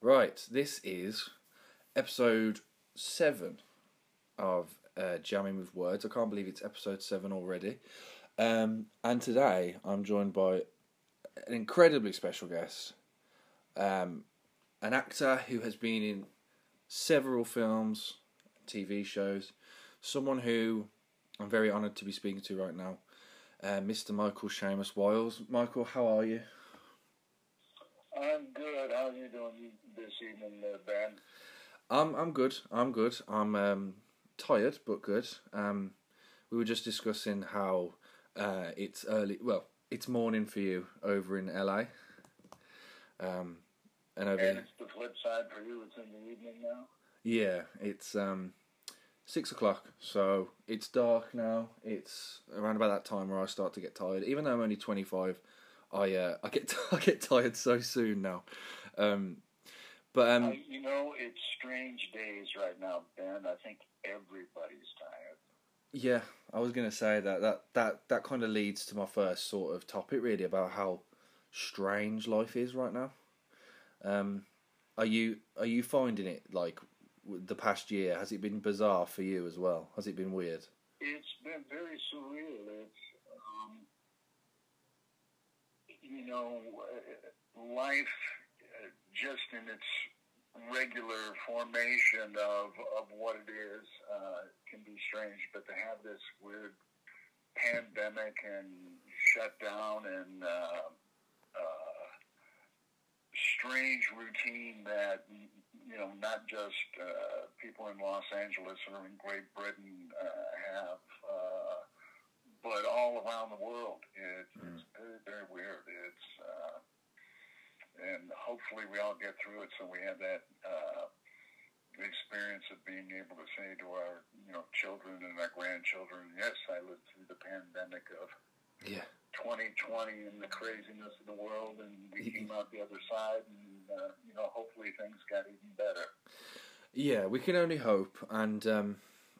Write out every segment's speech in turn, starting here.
Right, this is episode seven of uh, Jamming with Words. I can't believe it's episode seven already. Um, and today I'm joined by an incredibly special guest, um, an actor who has been in several films, TV shows, someone who I'm very honoured to be speaking to right now, uh, Mr. Michael Shamus Wiles. Michael, how are you? I'm good. How are you doing this evening, uh, Ben? I'm I'm good. I'm good. I'm um, tired but good. Um, we were just discussing how uh, it's early. Well, it's morning for you over in LA. Um, and over And it's the flip side for you. It's in the evening now. yeah, it's um, six o'clock. So it's dark now. It's around about that time where I start to get tired. Even though I'm only twenty five, I uh, I get I get tired so soon now. Um, but um, Uh, you know, it's strange days right now, Ben. I think everybody's tired. Yeah, I was gonna say that that that that kind of leads to my first sort of topic, really, about how strange life is right now. Um, are you are you finding it like the past year? Has it been bizarre for you as well? Has it been weird? It's been very surreal. It's, um, you know, life uh, just in its regular formation of, of what it is uh, can be strange, but to have this weird pandemic and shutdown and uh, uh, strange routine that you know not just uh, people in Los Angeles or in Great Britain uh, have, uh, but all around the world. It, It's very very weird. Uh, and hopefully we all get through it so we have that uh, experience of being able to say to our you know children and our grandchildren, yes, I lived through the pandemic of Yeah. 2020 and the craziness of the world, and we came out the other side, and uh, you know, hopefully things got even better. Yeah, we can only hope. And um,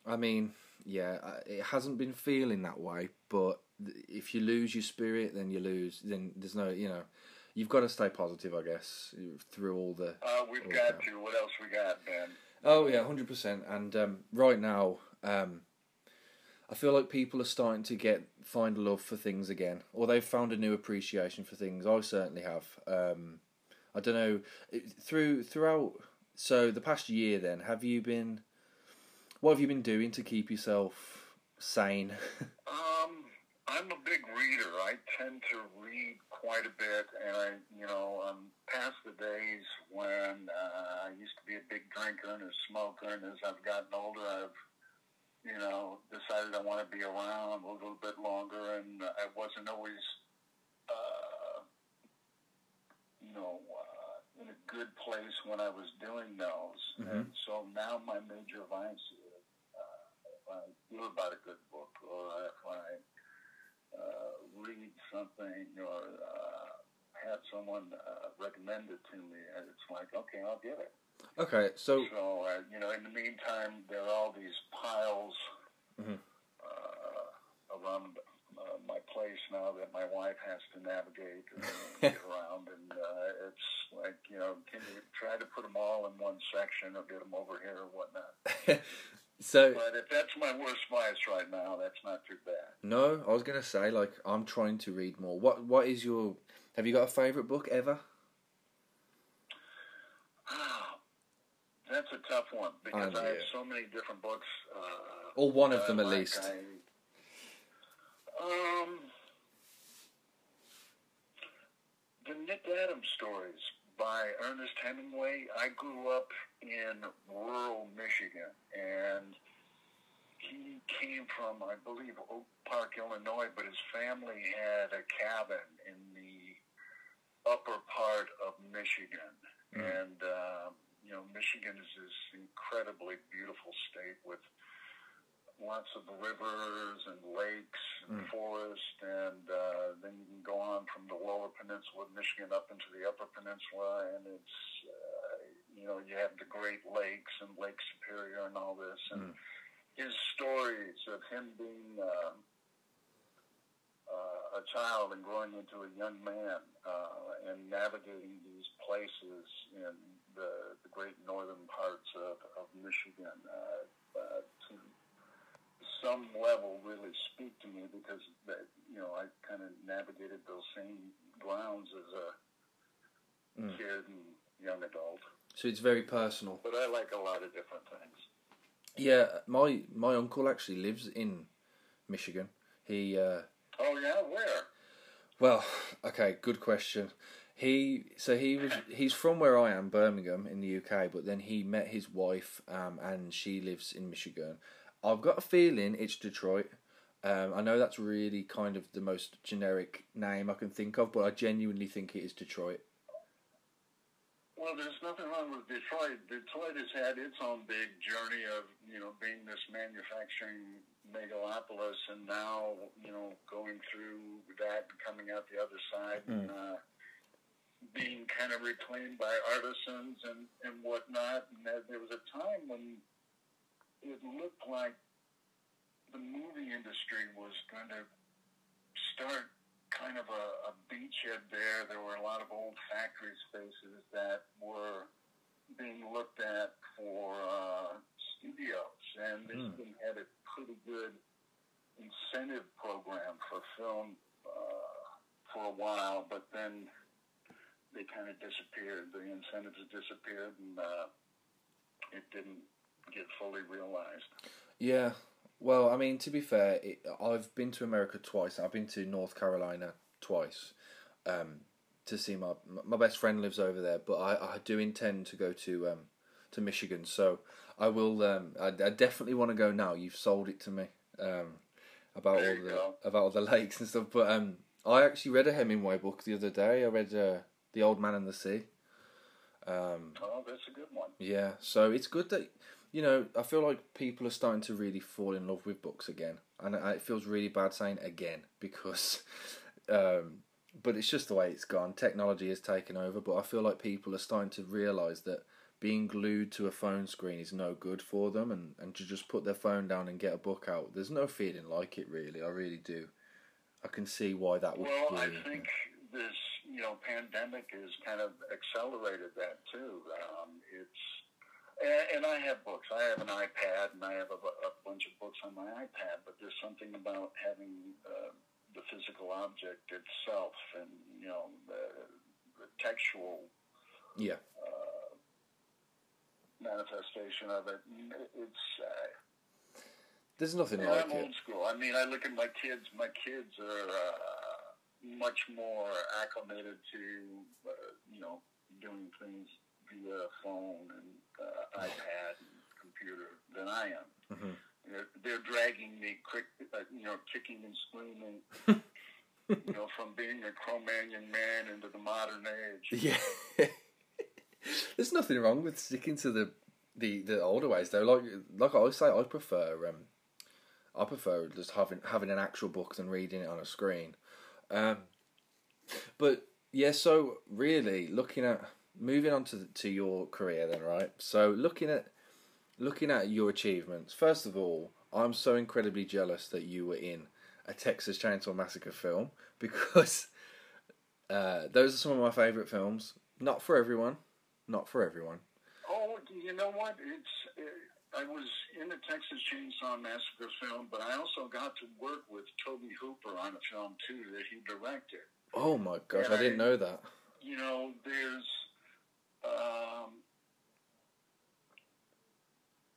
I mean, yeah, it hasn't been feeling that way. But if you lose your spirit, then you lose. Then there's no, you know, you've got to stay positive, I guess, through all the Uh, we've got to. What else we got, Ben? Oh yeah, hundred percent. And um, right now, um, I feel like people are starting to get find love for things again, or they've found a new appreciation for things. I certainly have. Um, I don't know through throughout. So the past year, then, have you been? What have you been doing to keep yourself sane? Um, I'm a big reader. I tend to read quite a bit, and I, you know, I'm past the days when uh, I used to be a big drinker and a smoker, and as I've gotten older, I've, you know, decided I want to be around a little bit longer, and I wasn't always, uh, you know, uh, in a good place when I was doing those, Mhm. and so now my major vice is uh, if I hear about a good book or if I read something or uh, have someone uh, recommend it to me, and it's like, okay, I'll get it. okay, so So, uh, you know, in the meantime, there are all these piles Mhm. uh, around uh, my place now that my wife has to navigate and get around, and uh, it's like, you know, can you try to put them all in one section or get them over here or whatnot? so But if that's my worst vice right now, that's not too bad. no, I was gonna say like I'm trying to read more. What what is your? Have you got a favorite book ever? That's a tough one because Oh, I have so many different books. Uh, Or one of I them at least. I, um, the Nick Adams stories by Ernest Hemingway. I grew up in rural Michigan, and he came from, I believe, Oak Park, Illinois, but his family had a cabin in the upper part of Michigan. Mm. And, uh, you know, Michigan is this incredibly beautiful state with lots of rivers and lakes and Mm. forest, and uh, then you can go on from the lower peninsula of Michigan up into the upper peninsula, and it's, uh, you know, you have the Great Lakes and Lake Superior and all this. And Mm. his stories of him being um, uh, a child and growing into a young man uh, and navigating these places in the, the great northern parts of, of Michigan uh, uh, some level really speak to me because that you know I kind of navigated those same grounds as a Mm. kid and young adult. So it's very personal. But I like a lot of different things. Yeah, my my uncle actually lives in Michigan. He uh, Oh yeah, where? well, okay, good question. He so he was he's from where I am, Birmingham in the UK, but then he met his wife, um, and she lives in Michigan. I've got a feeling it's Detroit. Um, I know that's really kind of the most generic name I can think of, but I genuinely think it is Detroit. Well, there's nothing wrong with Detroit. Detroit has had its own big journey of, you know, being this manufacturing megalopolis and now, you know, going through that and coming out the other side and uh, being kind of reclaimed by artisans and, and whatnot. And there was a time when it looked like the movie industry was going to start kind of a, a beachhead there. There were a lot of old factory spaces that were being looked at for uh, studios, and Michigan had a pretty good incentive program for film uh, for a while, but then they kind of disappeared. The incentives disappeared, and uh, it didn't get fully realized. Yeah. Well, I mean, to be fair, it, I've been to America twice. I've been to North Carolina twice um, to see my my best friend lives over there. But I, I do intend to go to um, to Michigan, so I will. Um, I, I definitely want to go now. You've sold it to me um, about There all the go. about all the lakes and stuff. But um, I actually read a Hemingway book the other day. I read uh, The Old Man and the Sea. Um, Oh, that's a good one. yeah, so it's good that you know. I feel like people are starting to really fall in love with books again, and it feels really bad saying again because, um, but it's just the way it's gone. Technology has taken over, but I feel like people are starting to realise that being glued to a phone screen is no good for them, and and to just put their phone down and get a book out. There's no feeling like it really. I really do. I can see why that would. Well, I think this, you know, pandemic has kind of accelerated that too. Um, it's, and, I have books. I have an iPad, and I have a, a bunch of books on my iPad. But there's something about having uh, the physical object itself, and you know, the, the textual yeah. uh, manifestation of it. It's. Uh, There's nothing like I'm it. old school. I mean, I look at my kids. My kids are uh, much more acclimated to, uh, you know, doing things via phone and uh, iPad and computer than I am. Mhm. They're, they're dragging me, quick, uh, you know, kicking and screaming, you know, from being a Cro-Magnon man into the modern age. Yeah. There's nothing wrong with sticking to the, the, the older ways though. Like like I always say, I prefer um, I prefer just having having an actual book than reading it on a screen. Um, but yeah, so really looking at moving on to to your career then, right? So looking at looking at your achievements. First of all, I'm so incredibly jealous that you were in a Texas Chainsaw Massacre film because uh, those are some of my favourite films. Not for everyone, not for everyone. Oh, you know what? It's uh, I was in the Texas Chainsaw Massacre film, but I also got to work with Tobe Hooper on a film too that he directed. Oh my gosh, I didn't I- know that. You know, there's um,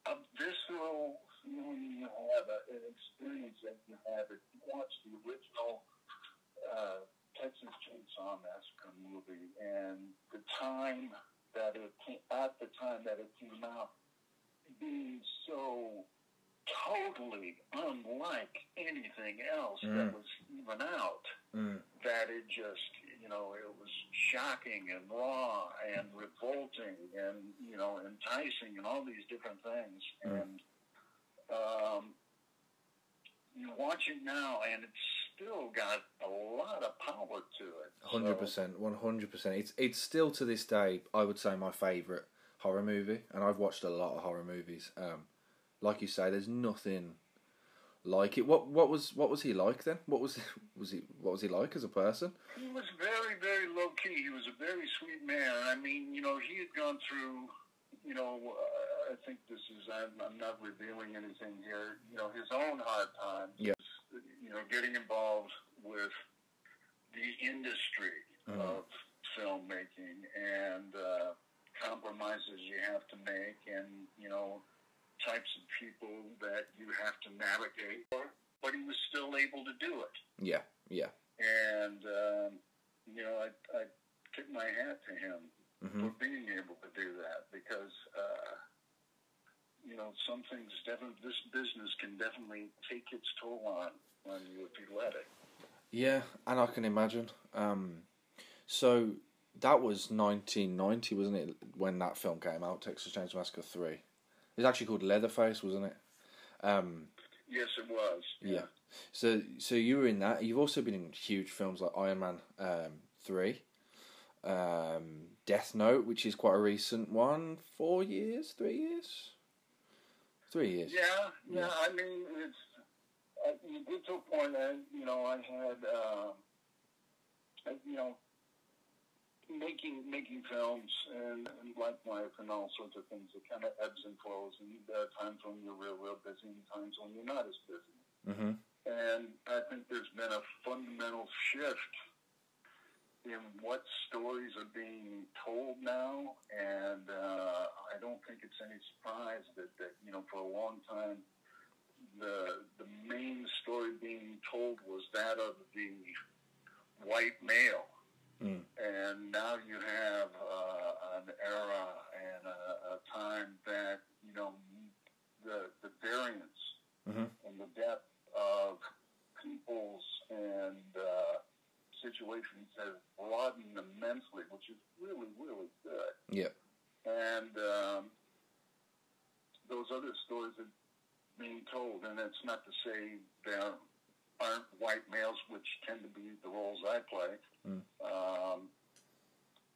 a visceral feeling you have, a, an experience that you have if you watch the original uh, Texas Chainsaw Massacre movie and the time that it came, at the time that it came out being so totally unlike anything else that Mm. was even out Mm. that it just you know it was shocking and raw and revolting and you know enticing and all these different things Mm. and um, you watch it now and it's still got a lot of power to it 100%, one hundred percent. It's it's still to this day, I would say my favourite horror movie, and I've watched a lot of horror movies. Um, like you say, there's nothing like it. What what was what was he like then? What was was he what was he like as a person? He was very, very low key. He was a very sweet man. I mean, you know, he had gone through, you know, uh, I think this is, I'm, I'm not revealing anything here, you know, his own hard times. Yeah. You know, getting involved with the industry Mhm. of filmmaking and uh, compromises you have to make and, you know, types of people that you have to navigate. But he was still able to do it Yeah, yeah. and um, you know, I, I tip my hat to him hmm for being able to do that because uh, you know some things definitely this business can definitely take its toll on on you if you let it. Yeah, and I can imagine. Um, so that was 1990, wasn't it? When that film came out, Texas Chainsaw Massacre Three. It was actually called Leatherface, wasn't it? Um, Yes, it was. yeah. So so you were in that. You've also been in huge films like Iron Man um, Three, um, Death Note, which is quite a recent one. Four years, three years, three years. Yeah, yeah. Yeah. I mean, it's uh, you get to a point that you know I had, uh, you know, making making films and, and like life and all sorts of things. It kind of ebbs and flows, and there are times when you're real, real busy, and times when you're not as busy. hmm And I think there's been a fundamental shift in what stories are being told now, and uh, I don't think it's any surprise that, that you know for a long time the the main story being told was that of the white male, Mm. and now you have uh, an era and a, a time that you know the the variance Mhm. and the depth of peoples and uh, situations has broadened immensely, which is really, really good. Yeah. And um, those other stories are being told, and it's not to say there aren't white males, which tend to be the roles I play, Mm. um,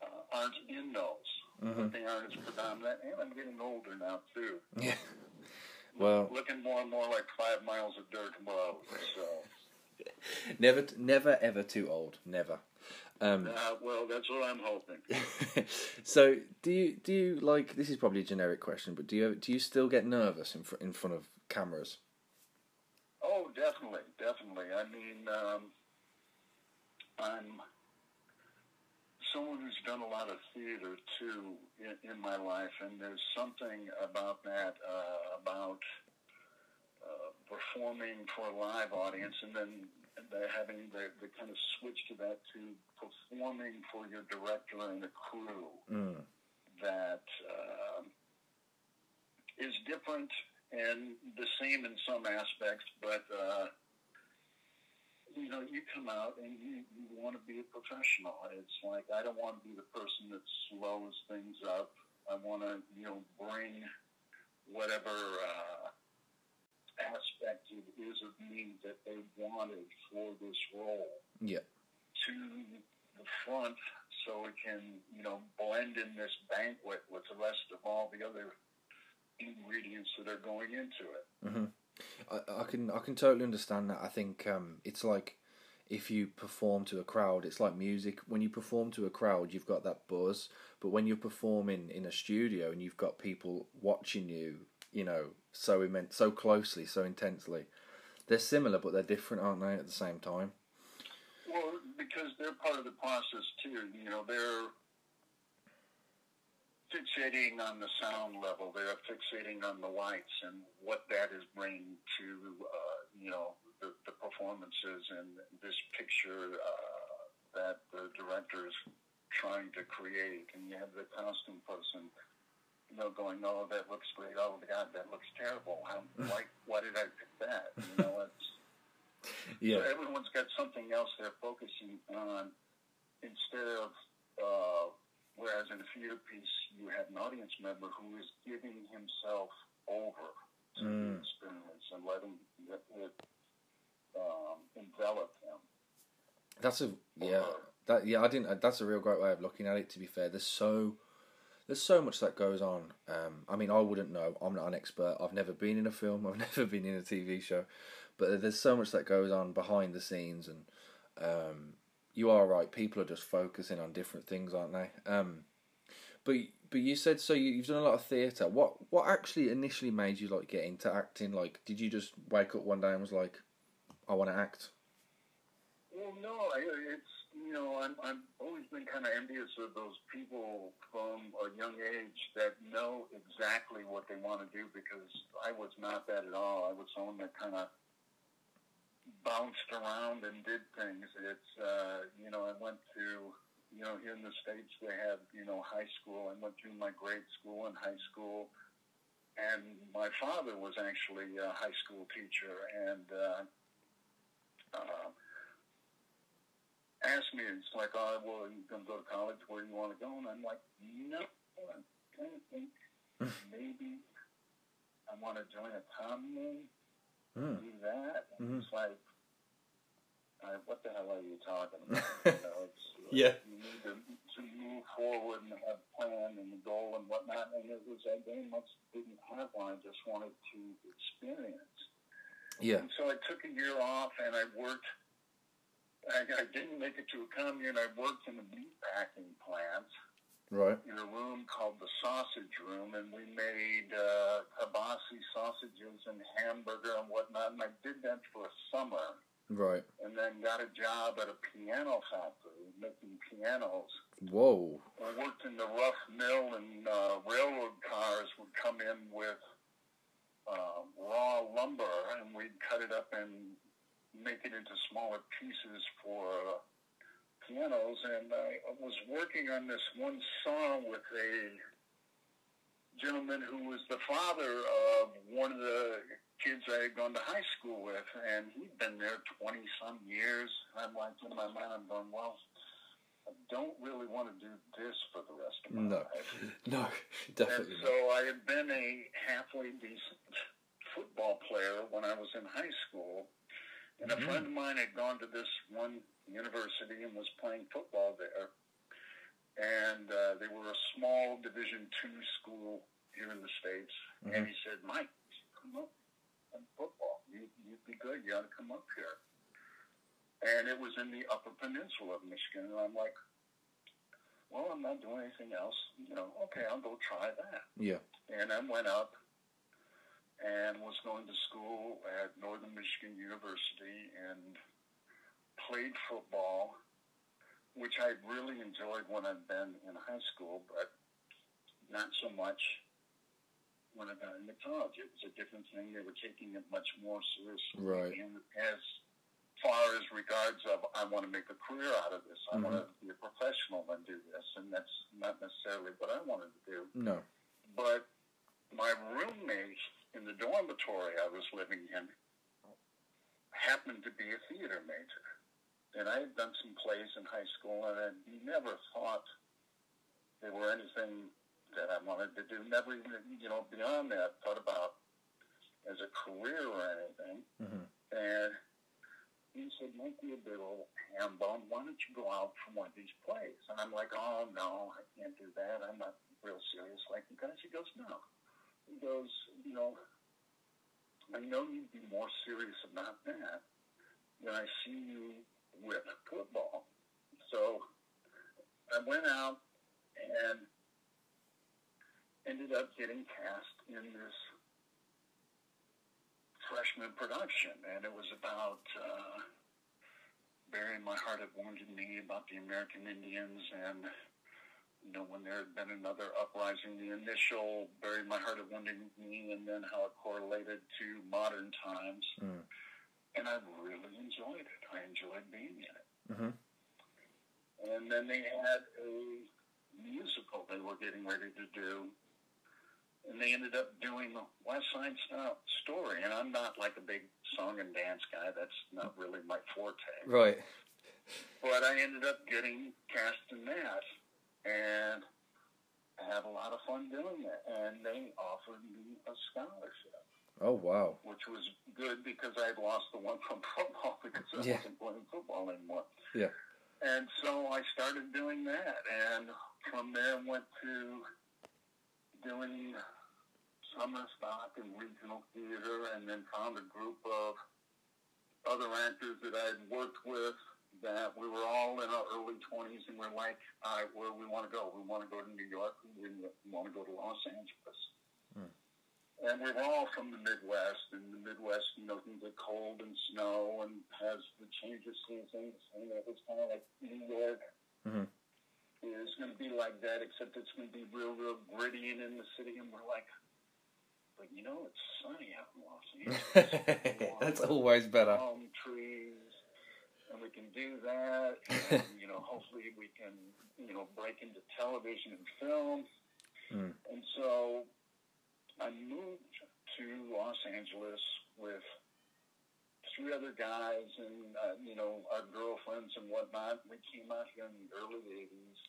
uh, aren't in those. Mhm. But they aren't as predominant, and I'm getting older now, too Yeah. Well, looking more and more like five miles of dirt road. So, never, never, ever too old. Never. Um, uh, well, that's what I'm hoping. so do you do you like this is probably a generic question but do you do you still get nervous in fr- in front of cameras Oh, definitely, definitely. I mean, um, I'm someone who's done a lot of theater too in, in my life, and there's something about that, uh, about uh, performing for a live audience, and then the, having the, the kind of switch to that to performing for your director and a crew. mm. that um, is different and the same in some aspects, but uh, you know, you come out and you, you want to be a professional. It's like I don't want to be the person that slows things up. I want to, you know, bring whatever uh, aspect it is of me that they wanted for this role yeah to the front so it can, you know, blend in this banquet with the rest of all the other ingredients that are going into it. hmm I, I can I can totally understand that. I think um, it's like if you perform to a crowd it's like music. When you perform to a crowd you've got that buzz. But when you're performing in a studio and you've got people watching you you know so immense so closely so intensely they're similar but they're different aren't they at the same time? Well, because they're part of the process too. You know, they're fixating on the sound level. They're fixating on the lights and what that is bringing to, uh, you know, the, the performances and this picture uh, that the director is trying to create. And you have the costume person, you know, going, "Oh, that looks great. Oh, God, that looks terrible. How, why, why did I pick that?" You know, it's yeah so everyone's got something else they're focusing on instead of, uh, whereas in a theater piece, you have an audience member who is giving himself over to the Mm. experience and letting it, it um, envelop him. That's a yeah. That yeah, I didn't. That's a real great way of looking at it. To be fair, there's so there's so much that goes on. Um, I mean, I wouldn't know. I'm not an expert. I've never been in a film. I've never been in a TV show. but there's so much that goes on behind the scenes, and um, you are right. People are just focusing on different things, aren't they? Um, but but you said so. You, you've done a lot of theatre. What what actually initially made you like get into acting? Like, did you just wake up one day and was like, I want to act? Well, no, it's you know I'm I've always been kind of envious of those people from a young age that know exactly what they want to do because I was not that at all. I was someone that kind of bounced around and did things. It's uh, you know I went to you know here in the states they have you know high school. I went through my grade school and high school, and my father was actually a high school teacher and. Uh, uh, asked me, it's like, oh, well, you going to go to college? Where do you want to go? And I'm like, no, I kind of think maybe I want to join a commune, Mm. do that. And Mhm. It's like, uh, what the hell are you talking about? you know, it's, Yeah. You need to, to move forward and have a plan and a goal and whatnot. And it was, I very much didn't have one. I just wanted to experience. Yeah. And so I took a year off and I worked. I, I didn't make it to a commune. I worked in a meat packing plant Right. in a room called the Sausage Room, and we made uh, kibasi sausages and hamburger and whatnot. And I did that for a summer, Right. and then got a job at a piano factory making pianos. Whoa. I worked in the rough mill, and uh, railroad cars would come in with uh, raw lumber, and we'd cut it up and make it into smaller pieces for uh, pianos. And I was working on this one song with a gentleman who was the father of one of the kids I had gone to high school with, and he'd been there 20 some years. I'm like, in my mind, I'm going, well, I don't really want to do this for the rest of my No. life. No, And definitely so. I had been a halfway decent football player when I was in high school. And a Mhm. friend of mine had gone to this one university and was playing football there. And uh, they were a small Division two school here in the States. And he said, Mike, come up and football. You, you'd be good. You ought to come up here. And it was in the Upper Peninsula of Michigan. And I'm like, well, I'm not doing anything else. You know, okay, I'll go try that. Yeah. And I went up and was going to school at Northern Michigan University and played football, which I really enjoyed when I'd been in high school, but not so much when I got into college. It was a different thing. They were taking it much more seriously. Right. And as far as regards of, I want to make a career out of this. I Mhm. want to be a professional and do this. And that's not necessarily what I wanted to do No. but my roommate in the dormitory I was living in happened to be a theater major. And I had done some plays in high school, and I never thought there were anything that I wanted to do. Never even, you know, beyond that, thought about as a career or anything. hmm And he said, might be a bit old ham bone. Why don't you go out for one of these plays? And I'm like, oh, no, I can't do that. I'm not real serious like you guys. He goes, no. He goes, you know, I know you'd be more serious about that than I see you with football. So I went out and ended up getting cast in this freshman production, and it was about uh, burying my heart at wounded knee about the American Indians, and you know when there had been another uprising, the initial bury my heart of wounded knee, and then how it correlated to modern times, Mm. and I really enjoyed it. I enjoyed being in it. hmm And then they had a musical they were getting ready to do. And they ended up doing a West Side story. And I'm not like a big song and dance guy. That's not really my forte. Right. But I ended up getting cast in that. And I had a lot of fun doing it. And they offered me a scholarship, Oh wow. which was good because I had lost the one from football because I Yeah. wasn't playing football anymore. Yeah. And so I started doing that, and from there went to doing summer stock and regional theater, and then found a group of other actors that I had worked with that we were all in our early 20s and we're like, all right, where do we want to go? We want to go to New York. We want to go to Los Angeles. Hmm. And we were all from the Midwest, and the Midwest, you know, can get cold and snow and has the change of seasons. And it was kind of like New York mm-hmm. is going to be like that, except it's going to be real, real gritty and in the city. And we're like, but you know, it's sunny out in Los Angeles. That's always better. Palm trees, and we can do that. And, you know, hopefully we can, you know, break into television and film. Mm. And so I moved to Los Angeles with three other guys and, uh, you know, our girlfriends and whatnot. We came out here in the early 80s.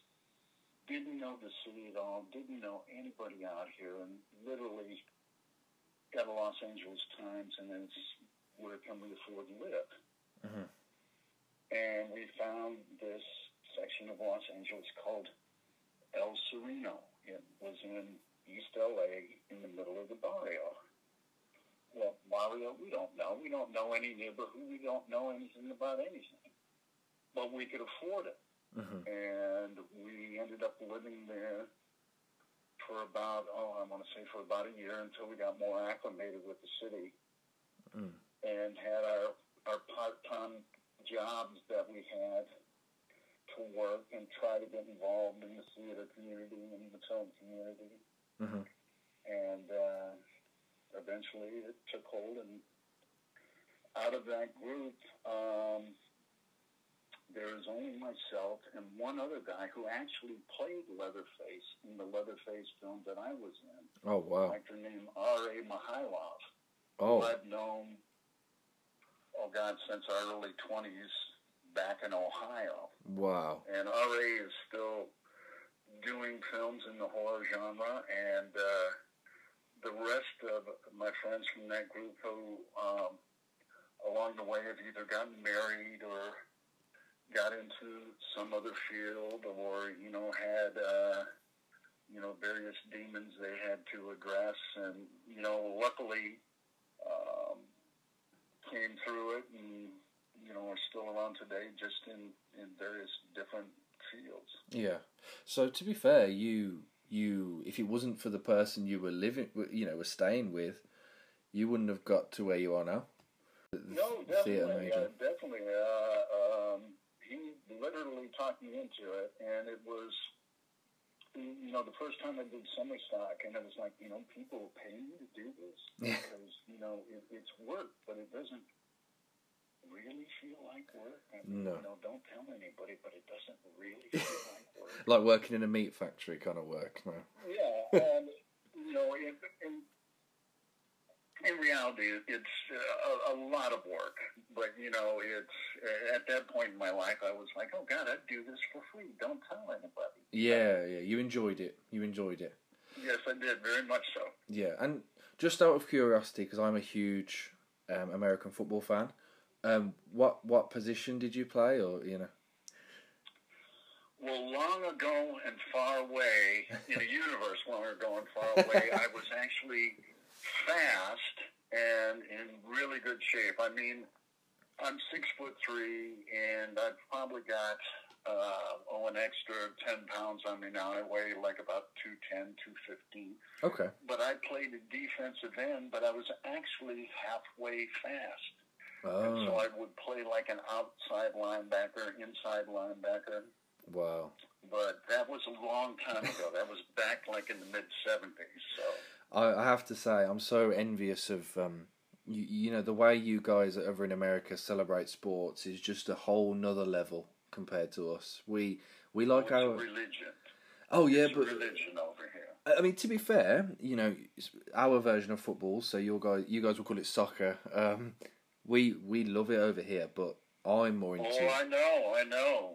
Didn't know the city at all. Didn't know anybody out here. And literally got a Los Angeles Times and then where can we afford to live? Mm-hmm. And we found this section of Los Angeles called El Sereno. It was in East LA in the middle of the barrio. Well, barrio, we don't know. We don't know any neighborhood. We don't know anything about anything. But we could afford it. Mm-hmm. And we ended up living there for about, oh, I want to say for about a year until we got more acclimated with the city mm. and had our, our part-time jobs that we had to work and try to get involved in the theater community and the film community. Mm-hmm. And uh, eventually it took hold, and out of that group, um, there is only myself and one other guy who actually played Leatherface in the Leatherface film that I was in. Oh wow! An actor named R.A. Mihailoff. Oh. I've known, oh God, since our early twenties back in Ohio. Wow! And R.A. is still doing films in the horror genre, and uh, the rest of my friends from that group who, um, along the way, have either gotten married or got into some other field, or you know had uh, you know various demons they had to address, and you know luckily um, came through it, and you know are still around today, just in in various different fields. Yeah. So to be fair, you you if it wasn't for the person you were living, you know, were staying with, you wouldn't have got to where you are now. No, definitely, uh, definitely. Uh, um, he literally talked me into it, and it was, you know, the first time I did summer stock, and it was like, you know, people pay me to do this because you know it, it's work, but it doesn't really feel like work. I mean, no. You know, don't tell anybody, but it doesn't really feel like work. like working in a meat factory kind of work, no? Yeah, and, you know, in, in, in reality, it's a, a lot of work. But, you know, it's at that point in my life, I was like, oh, God, I'd do this for free. Don't tell anybody. Yeah, yeah. You enjoyed it. You enjoyed it. Yes, I did. Very much so. Yeah, and just out of curiosity, because I'm a huge um, American football fan, um, what what position did you play, or you know? Well, long ago and far away in a universe, long ago and far away, I was actually fast and in really good shape. I mean, I'm six foot three, and I've probably got uh, oh an extra ten pounds on me now. I weigh like about 210, 215. Okay. But I played a defensive end, but I was actually halfway fast. Oh. And so oh. I would play like an outside linebacker, inside linebacker. Wow. But that was a long time ago. that was back like in the mid 70s. So I, I have to say, I'm so envious of. Um, you, you know the way you guys over in America celebrate sports is just a whole nother level compared to us. We we like oh, our religion. Oh yeah, it's but religion over here. I mean, to be fair, you know, our version of football. So your guys, you guys will call it soccer. Um, we we love it over here, but I'm more into. Oh, I know, I know.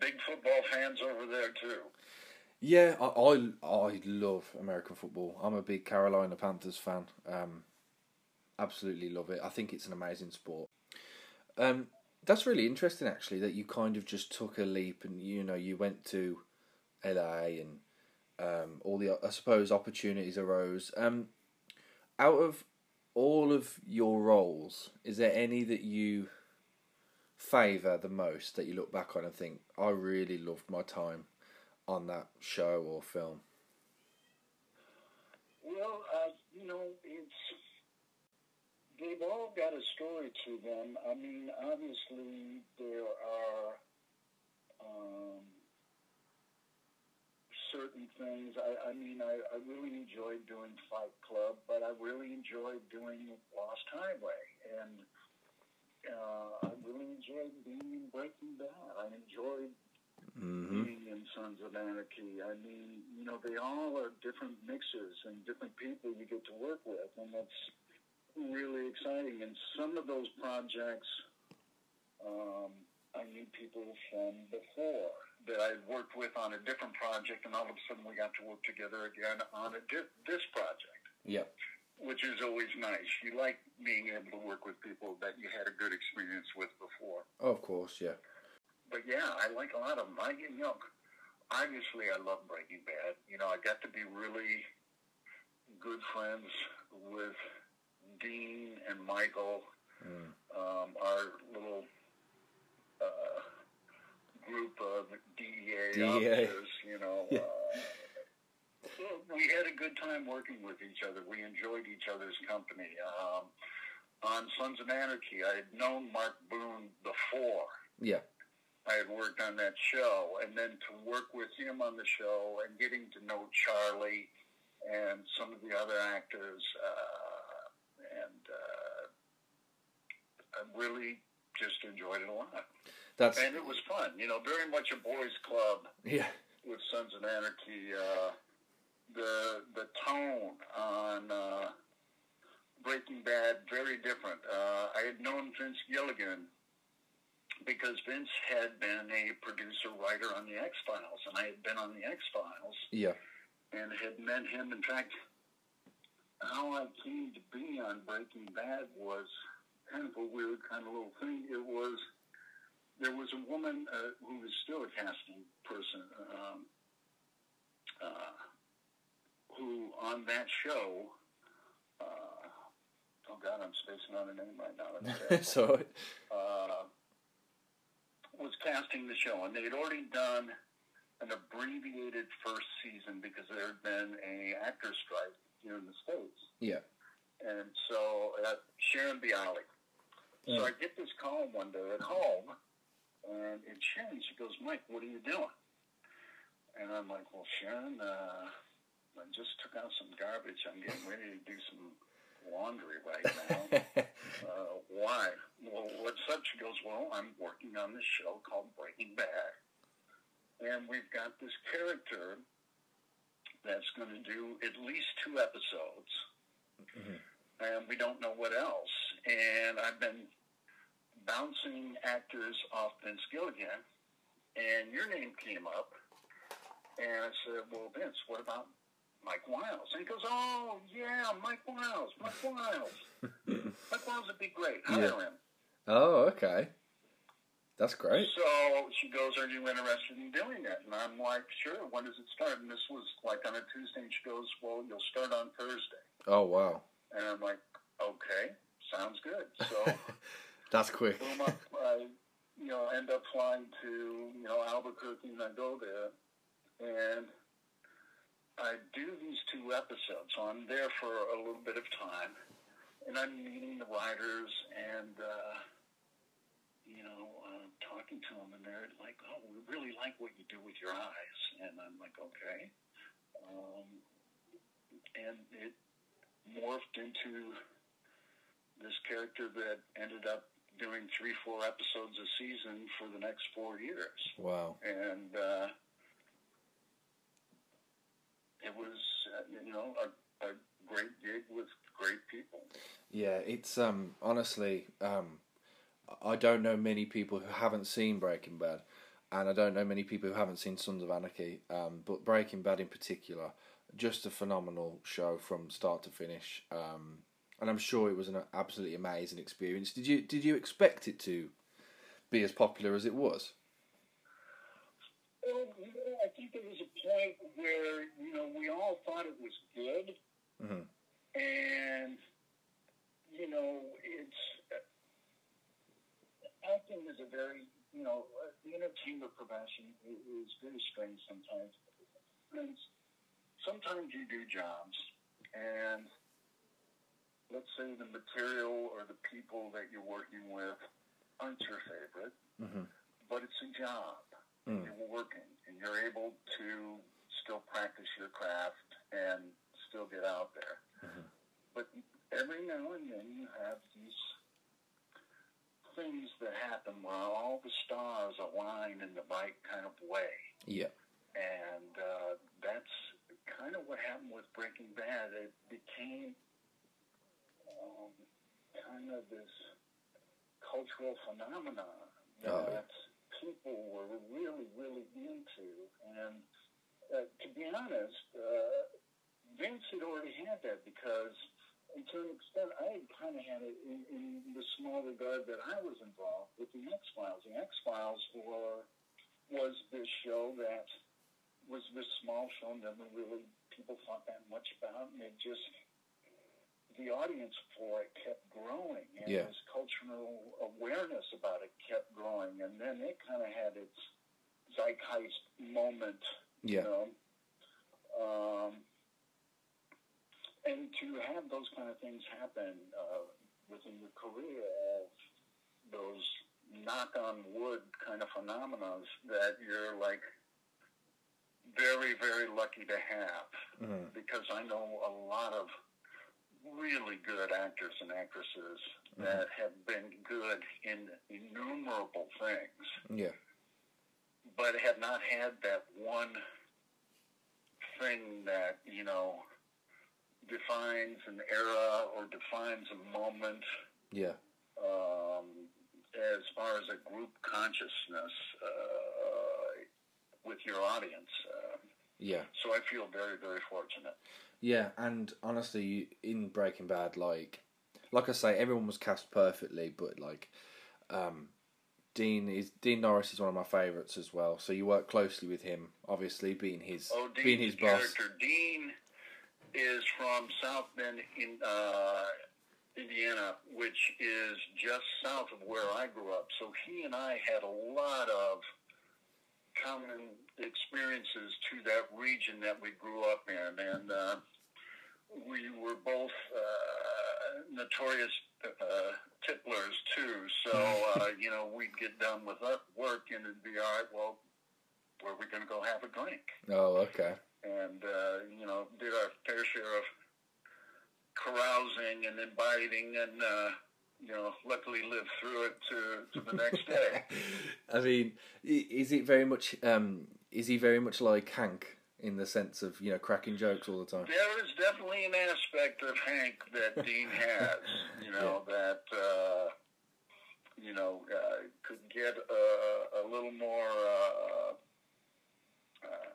Big football fans over there too. Yeah, I, I, I love American football. I'm a big Carolina Panthers fan. Um, absolutely love it. I think it's an amazing sport. Um, that's really interesting, actually, that you kind of just took a leap and you know you went to LA and um, all the I suppose opportunities arose. Um, out of all of your roles, is there any that you favour the most that you look back on and think I really loved my time on that show or film? Well, uh, you know, it's they've all got a story to them. I mean, obviously there are um, certain things. I, I mean, I, I really enjoyed doing Fight Club, but I really enjoyed doing Lost Highway, and uh, I really enjoyed being in Breaking Bad. I enjoyed Mm-hmm. being in Sons of Anarchy. I mean, you know, they all are different mixes and different people you get to work with, and that's really exciting. And some of those projects, um, I knew people from before that I'd worked with on a different project, and all of a sudden we got to work together again on a di- this project. Yep. Which is always nice. You like being able to work with people that you had a good experience with before. Oh, of course, yeah. But yeah, I like a lot of them. I, you know, obviously I love Breaking Bad. You know, I got to be really good friends with Dean and Michael, Mm. um, our little uh, group of DEA, DEA. officers. You know, uh, we had a good time working with each other. We enjoyed each other's company. Um, on Sons of Anarchy, I had known Mark Boone before. Yeah. I had worked on that show, and then to work with him on the show and getting to know Charlie and some of the other actors, uh, and uh, I really just enjoyed it a lot. That's And it was fun, you know, very much a boys' club yeah. with Sons of Anarchy. Uh, the the tone on uh, Breaking Bad very different. Uh, I had known Vince Gilligan because Vince had been a producer writer on the X Files, and I had been on the X Files Yeah. and had met him. In fact, how I came to be on Breaking Bad was kind of a weird kind of little thing. It was there was a woman uh, who was still a casting person um, uh, who on that show. Uh, oh God, I'm spacing on her name right now. So uh, was casting the show, and they had already done an abbreviated first season because there had been a actor strike here in the states, yeah. and so uh, Sharon Bialy. So Yeah. I get this call one day at home, and it's Sharon. She goes, "Mike, what are you doing?" And I'm like, "Well, Sharon, uh, I just took out some garbage. I'm getting ready to do some laundry right now." uh, why? Well, what's up? She goes, well, I'm working on this show called Breaking Bad. And we've got this character that's going to do at least two episodes. Mhm. And we don't know what else. And I've been bouncing actors off Vince Gilligan. And your name came up. And I said, well, Vince, what about Mike Wiles? And he goes, oh, yeah, Mike Wiles, Mike Wiles. Mike Wiles would be great. Hire Yeah. him. oh, okay. That's great. So she goes, Are you interested in doing it? And I'm like, Sure, when does it start? And this was like on a Tuesday, and she goes, Well, you'll start on Thursday. Oh wow. And I'm like, Okay, sounds good. So, That's quick. boom, up, I, you know, end up flying to, you know, Albuquerque, and I go there, and I do these two episodes. So I'm there for a little bit of time, and I'm meeting the writers and, uh, you know, uh, talking to them, and they're like, "Oh, we really like what you do with your eyes," and I'm like, "Okay," um, and it morphed into this character that ended up doing three, four episodes a season for the next four years, Wow. and uh, it was, uh, you know, a, a great gig with great people. Yeah, it's um honestly um I don't know many people who haven't seen Breaking Bad, and I don't know many people who haven't seen Sons of Anarchy. Um, but Breaking Bad in particular, just a phenomenal show from start to finish. Um, and I'm sure it was an absolutely amazing experience. Did you did you expect it to be as popular as it was? Well, point where you know we all thought it was good, mm-hmm. and you know it's uh, acting is a very you know uh, the entertainment profession is very strange sometimes. Sometimes you do jobs, and let's say the material or the people that you're working with aren't your favorite, mm-hmm. but it's a job Mm. You're working, and you're able to still practice your craft and still get out there. Mhm. But every now and then you have these things that happen where all the stars align in the right kind of way. Yeah. And uh, that's kind of what happened with Breaking Bad. It became um, kind of this cultural phenomenon Oh, that people were really, really into. And uh, to be honest, uh, Vince had already had that because, to an extent, I had kind of had it in, in the small regard that I was involved with the X Files. The X Files were was this show that was this small show, never really people thought that much about, and it just the audience for it kept growing, and Yeah. this cultural awareness about it kept growing, and then it kind of had its zeitgeist moment, Yeah. you know. Um, and to have those kind of things happen uh, within your career of those knock on wood kind of phenomena that you're like very, very lucky to have Mhm. because I know a lot of really good actors and actresses that have been good in innumerable things, Yeah. but have not had that one thing that, you know, defines an era or defines a moment Yeah. um, as far as a group consciousness uh, with your audience. Uh, Yeah. so I feel very, very fortunate. Yeah, and honestly, in Breaking Bad, like, like I say, everyone was cast perfectly, but like, um, Dean is Dean Norris is one of my favourites as well. So you work closely with him, obviously being his Oh, Dean's being his boss. character. Dean is from South Bend, in uh, Indiana, which is just south of where I grew up. So he and I had a lot of common experiences to that region that we grew up in, and uh, we were both uh, notorious uh, tipplers too. So uh, you know, we'd get done with our work, and it'd be all right. Well, where are we going to go have a drink? Oh, okay. and uh, you know did our fair share of carousing and inviting and uh, you know luckily lived through it to, to the next day. I mean, is it very much? Um, is he very much like Hank in the sense of you know cracking jokes all the time? there is definitely an aspect of Hank that Dean has, you know that uh, you know uh, could get a, a little more. Uh, uh,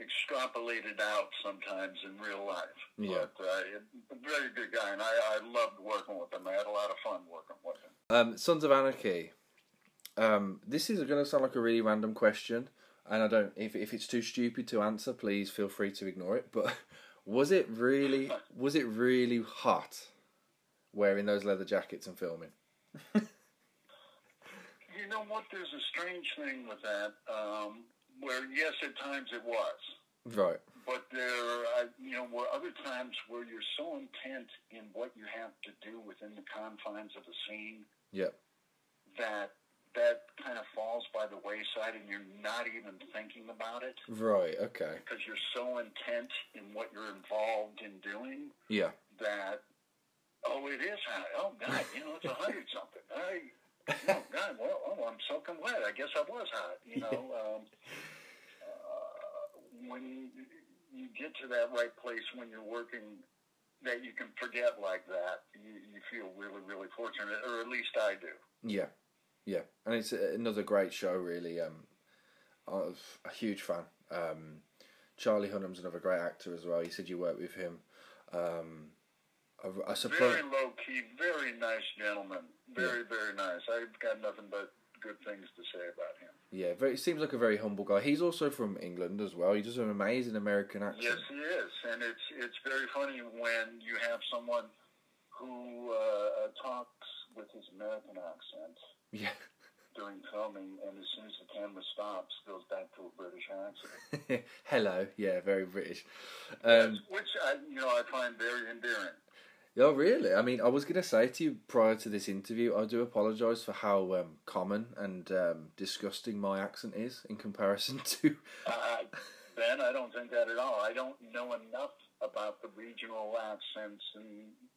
extrapolated out sometimes in real life. Yeah. But uh, a very good guy, and I, I loved working with him. I had a lot of fun working with him. Um, Sons of Anarchy. Um, this is going to sound like a really random question, and I don't. If if it's too stupid to answer, please feel free to ignore it. But was it really? Was it really hot wearing those leather jackets and filming? You know what? There's a strange thing with that. Um, where yes, at times it was, Right. but there, uh, you know, were other times where you're so intent in what you have to do within the confines of the scene Yep. that that kind of falls by the wayside, and you're not even thinking about it Right. Okay. because you're so intent in what you're involved in doing Yeah. that oh it is hot oh god you know it's a hundred something I oh god well oh I'm soaking wet I guess I was hot you know um, uh, when you get to that right place when you're working that you can forget like that you, you feel really really fortunate or at least I do Yeah. Yeah. And it's another great show. Really. Um, I'm a huge fan. Um, Charlie Hunnam's another great actor as well. You said you worked with him. Um, I, I suppose. very low key very nice gentleman very very nice I've got nothing but good things to say about him Yeah, very. Seems like a very humble guy. He's also from England as well. He does an amazing American accent. Yes, he is, and it's it's very funny when you have someone who uh, talks with his American accent, Yeah, during filming, and as soon as the camera stops, goes back to a British accent. Hello, yeah, very British. Um, which I, you know, I find very endearing. Oh, really? I mean, I was going to say to you prior to this interview, I do apologise for how um, common and um, disgusting my accent is in comparison to. Uh, ben, I don't think that at all. I don't know enough about the regional accents and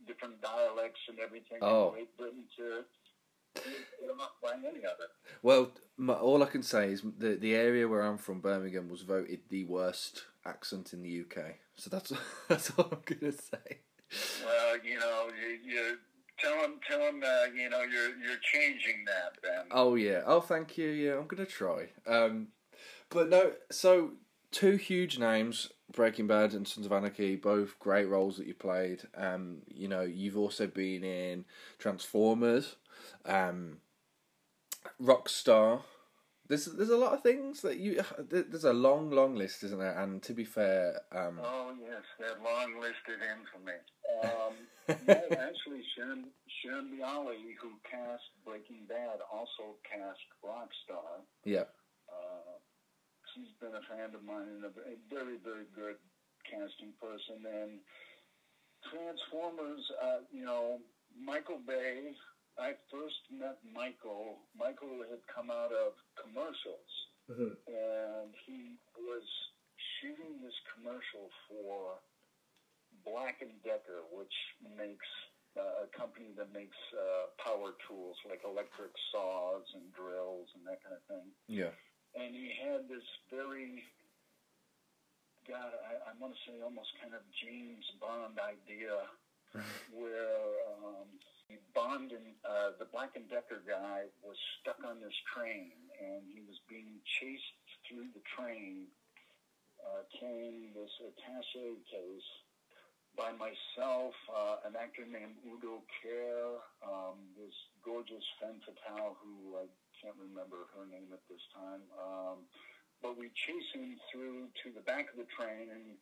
different dialects and everything Oh. in Great Britain to to not find any of it. Well, my, all I can say is the the area where I'm from, Birmingham, was voted the worst accent in the UK. So that's that's all I'm going to say. Well, you know, you, you tell them, tell them, uh, you know, you're you're changing that, Ben. Oh yeah. Oh, thank you. Yeah, I'm gonna try. Um, but no. So two huge names, Breaking Bad and Sons of Anarchy, both great roles that you played. Um, you know, you've also been in Transformers, um, Rockstar. There's there's a lot of things that you. There's a long, long list, isn't there? And to be fair, um, Oh yes, that long listed infamy. Um, no, actually, Sharon, Sharon Bialy, who cast Breaking Bad, also cast Rockstar. yeah, Uh, she's been a friend of mine and a very, very good casting person. And Transformers, uh, you know, Michael Bay. I first met Michael. Michael had come out of commercials, and he was shooting this commercial for Black and Decker, which makes uh, a company that makes uh, power tools like electric saws and drills and that kind of thing. Yeah, and he had this very God, I, I want to say almost kind of James Bond idea where um, Bond and uh, the Black and Decker guy was stuck on this train and he was being chased through the train, uh, this attaché case by myself, uh, an actor named Udo Kier, um, this gorgeous femme fatale who I can't remember her name at this time. Um, but we chase him through to the back of the train, and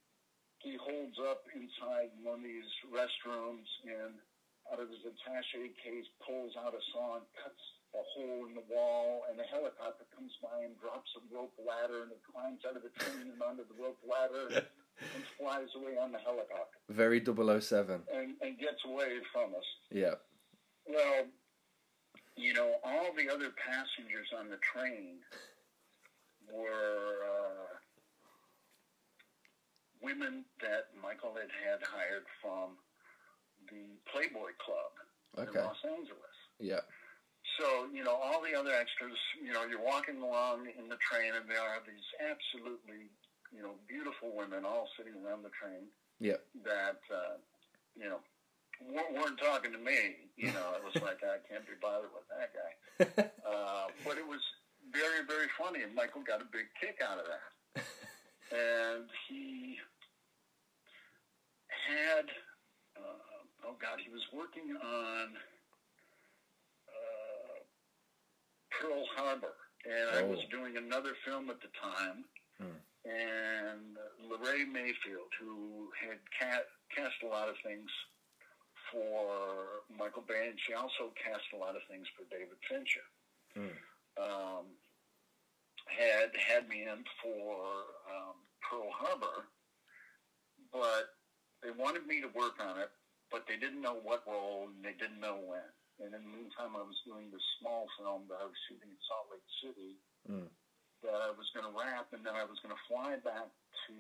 he holds up inside one of these restrooms, and out of his attaché case pulls out a saw and cuts a hole in the wall, and a helicopter comes by and drops a rope ladder, and it climbs out of the train and onto the rope ladder and flies away on the helicopter very 007. and, and gets away from us. Yeah, Well, you know, all the other passengers on the train were uh, women that Michael had had hired from the Playboy Club Okay. in Los Angeles. yeah, So, you know, all the other extras, you know, you're walking along in the train and there are these absolutely, you know, beautiful women all sitting around the train yeah, that, uh, you know, weren't, weren't talking to me. You know, it was like, I can't be bothered with that guy. Uh, but it was very, very funny, and Michael got a big kick out of that. And he had, oh God, he was working on uh, Pearl Harbor, and I was Oh. doing another film at the time. Hmm. And Laray Mayfield, who had ca- cast a lot of things for Michael Bay, and she also cast a lot of things for David Fincher. Hmm. Um, had had me in for um, Pearl Harbor, but they wanted me to work on it, but they didn't know what role and they didn't know when. And in the meantime, I was doing this small film that I was shooting in Salt Lake City Mm. that I was going to wrap, and then I was going to fly back to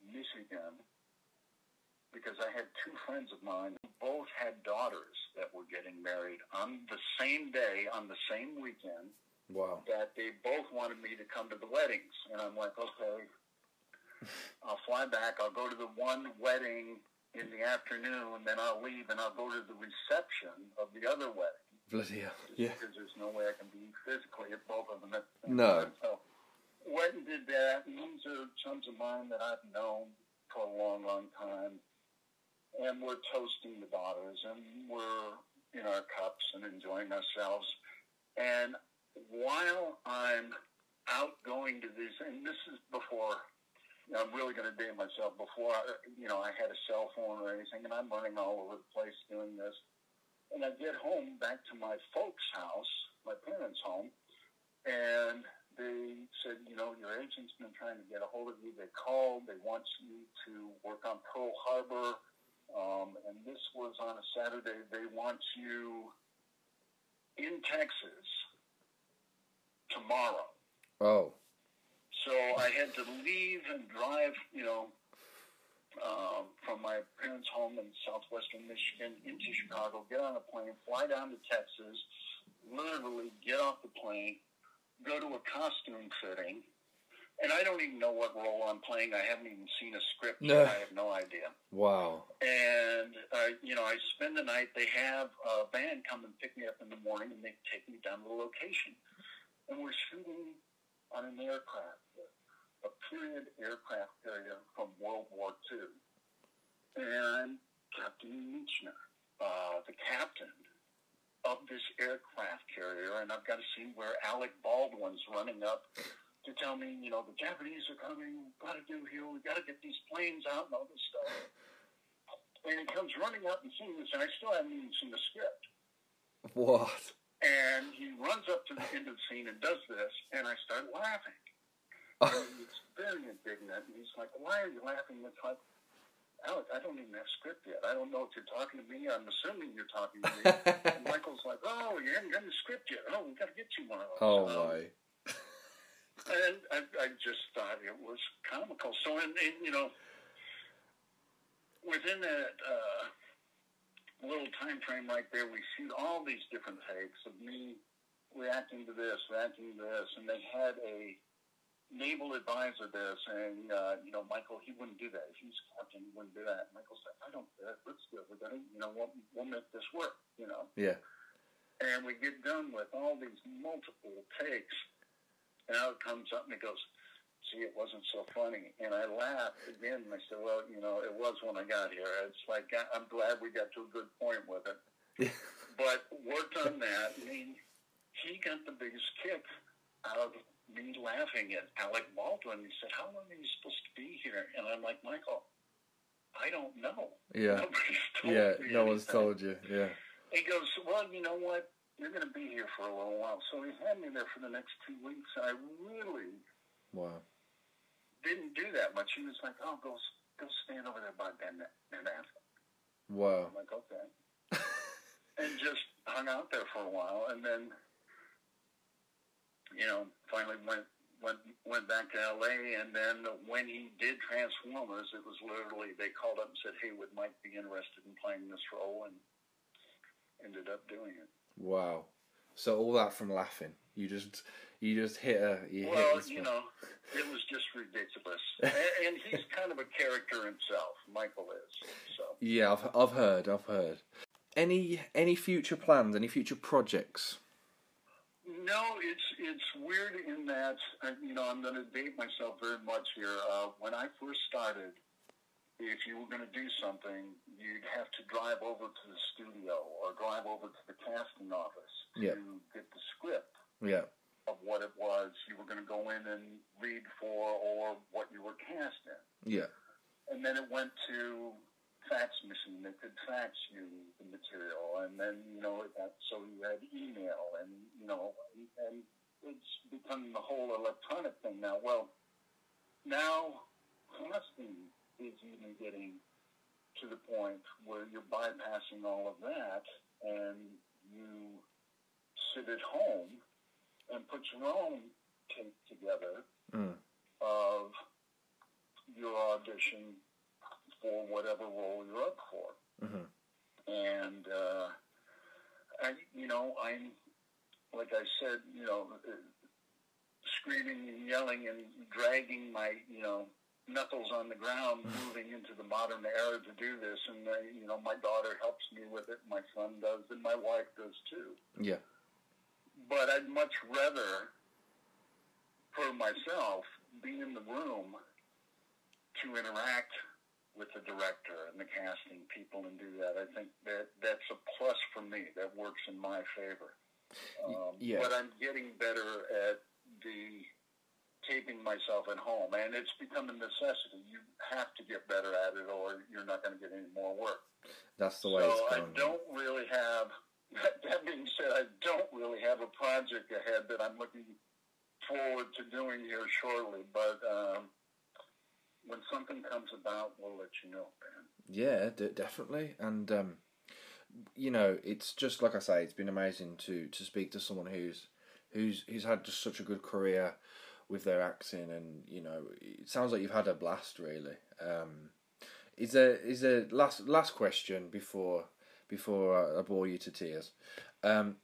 Michigan because I had two friends of mine who both had daughters that were getting married on the same day, on the same weekend, wow, that they both wanted me to come to the weddings. And I'm like, okay, I'll fly back. I'll go to the one wedding in the afternoon, then I'll leave and I'll go to the reception of the other wedding bloody hell, yeah, because there's no way I can be physically at both of them at the same No. time. So went and did that. And these are chums of mine that I've known for a long, long time. And we're toasting the daughters and we're in our cups and enjoying ourselves. And while I'm out going to these, and this is before, I'm really going to date myself, before, you know, I had a cell phone or anything, and I'm running all over the place doing this. And I get home back to my folks' house, my parents' home, and they said, you know, your agent's been trying to get a hold of you. They called. They want you to work on Pearl Harbor. Um, and this was on a Saturday. They want you in Texas tomorrow. Oh. So I had to leave and drive, you know, um, from my parents' home in southwestern Michigan into Chicago, get on a plane, fly down to Texas, literally get off the plane, go to a costume fitting, and I don't even know what role I'm playing. I haven't even seen a script. No. I have no idea. Wow. And uh, you know, I spend the night. They have a band come and pick me up in the morning, and they take me down to the location. And we're shooting on an aircraft, a period aircraft carrier from World War II. And Captain Meechner, uh, the captain of this aircraft carrier, and I've got a scene where Alec Baldwin's running up to tell me, you know, the Japanese are coming. We've got to do here. We've got to get these planes out and all this stuff. And he comes running up and seeing this, and I still haven't even seen the script. What? And he runs up to the end of the scene and does this, and I start laughing. And he's very indignant, and he's like, "Why are you laughing?" It's like, Alec, I don't even have script yet. I don't know if you're talking to me. I'm assuming you're talking to me. and Michael's like, "Oh, you haven't gotten the script yet. Oh, we got to get you one of those." oh Um, my. and I, I just thought it was comical. So, in, in you know, within that uh, little time frame right there, we shoot all these different takes of me reacting to this, reacting to this, and they had a naval advisor there saying, uh, you know, Michael, he wouldn't do that. If he's captain, he wouldn't do that. Michael said, I don't do that. Let's do it. We're gonna, you know, we'll, we'll make this work. You know. Yeah. And we get done with all these multiple takes, and out comes up and he goes, "See, it wasn't so funny." And I laughed again, and I said, "Well, you know, it was when I got here. It's like I'm glad we got to a good point with it." But worked on that. I mean, he got the biggest kick out of me laughing at Alec Baldwin. He said, "How long are you supposed to be here?" And I'm like, "Michael, I don't know. Yeah. Nobody's told Yeah. No one's told you. Yeah. He goes, well, you know what? You're going to be here for a little while. So he had me there for the next two weeks. And I really Wow. Didn't do that much. He was like, oh, go go stand over there by Ben Ben Affleck. Wow. I'm like, okay. and just hung out there for a while. And then, you know, finally went went went back to L.A. And then when he did Transformers, it was literally, they called up and said, hey, would Mike be interested in playing this role? And ended up doing it. Wow. So all that from laughing. You just you just hit a you Well, hit you know, it was just ridiculous. and, he's kind of a character himself. Michael is. So Yeah, I've I've heard, I've heard. Any any future plans, any future projects? no, it's it's weird in that uh, you know I'm going to date myself very much here. Uh, when I first started, if you were going to do something, you'd have to drive over to the studio or drive over to the casting office to Yeah. get the script. Yeah. Of what it was you were going to go in and read for, or what you were cast in. Yeah. and then it went to fax machine. They could fax you the material, and then you know it got, so you had email, and you know, and it's become the whole electronic thing now. Well, now casting is even getting to the point where you're bypassing all of that, and you sit at home and put your own tape together Mm. of your audition for whatever role you're up for. Mhm. And, uh, I, you know, I'm, like I said, you know, uh, screaming and yelling and dragging my, you know, knuckles on the ground, moving into the modern era to do this. And, uh, you know, my daughter helps me with it, my son does, and my wife does too Yeah. But I'd much rather, for myself, be in the room to interact with the director and the casting people and do that. I think that that's a plus for me. That works in my favor. Um, yeah. But I'm getting better at the taping myself at home, and it's become a necessity. You have to get better at it, or you're not going to get any more work. That's the way So it's I don't really have. That being said, I don't really have a project ahead that I'm looking forward to doing here shortly. But um, when something comes about, we'll let you know, Ben. Yeah, d- definitely. And um, you know, it's just like I say, it's been amazing to to speak to someone who's who's who's had just such a good career with their acting, and you know, it sounds like you've had a blast. Really. Um, is there is there last last question before before I bore you to tears? Um,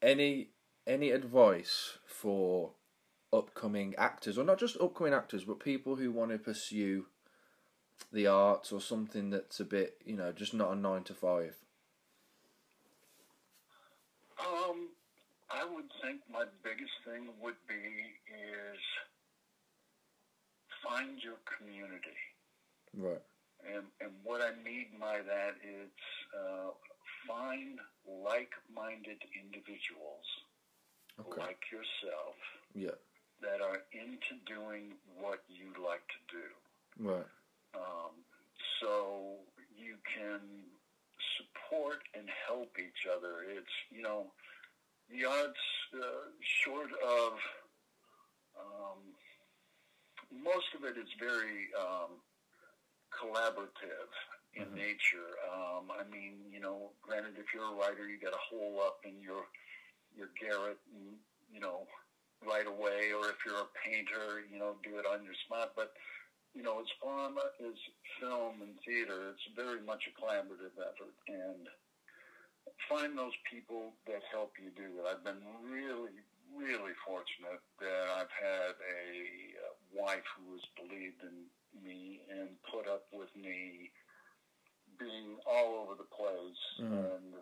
any any advice for upcoming actors, or not just upcoming actors, but people who want to pursue the arts or something that's a bit, you know, just not a nine to five? Um, I would think my biggest thing would be is find your community. Right. And, and what I mean by that is uh, find like-minded individuals Okay. like yourself Yeah. that are into doing what you like to do. Right. Um, so you can support and help each other. It's, you know, the arts, uh, short of, um, most of it is very um, collaborative in Mhm. nature. Um, I mean, you know, granted, if you're a writer, you got to hole up in your your garret, and, you know, right away. Or if you're a painter, you know, do it on your spot. But you know, as far as film and theater, it's very much a collaborative effort, and find those people that help you do it. I've been really, really fortunate that I've had a uh, wife who has believed in me and put up with me being all over the place, Mhm. and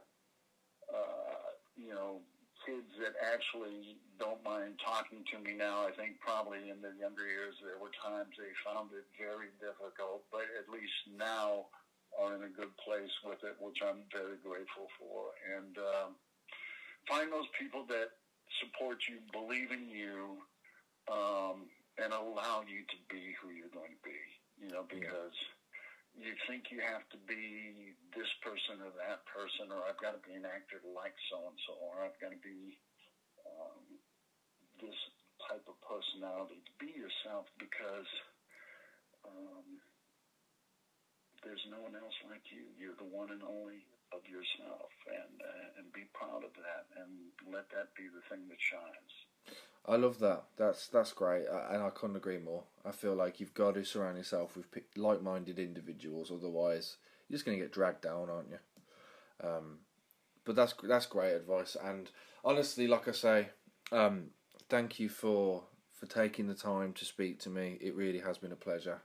uh, you know, kids that actually don't mind talking to me now. I think probably in their younger years there were times they found it very difficult, but at least now are in a good place with it, which I'm very grateful for. And um, find those people that support you, believe in you, um, and allow you to be who you're going to be. You know, because you think you have to be this person or that person, or I've got to be an actor like so and so, or I've got to be um, this type of personality. Be yourself because um, there's no one else like you. You're the one and only of yourself, and uh, and be proud of that, and let that be the thing that shines. I love that. That's that's great, uh, and I couldn't agree more. I feel like you've got to surround yourself with like-minded individuals, otherwise you're just going to get dragged down, aren't you? Um, but that's that's great advice, and honestly, like I say, um, thank you for for taking the time to speak to me. It really has been a pleasure.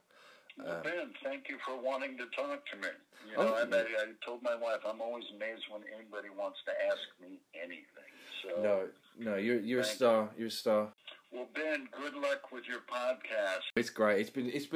Well, Um, ben, thank you for wanting to talk to me. You Oh. know, I, I, I told my wife I'm always amazed when anybody wants to ask me anything. So, No, no, you're you're a Thank star. You're a star. well, Ben, good luck with your podcast. It's great. It's been it's been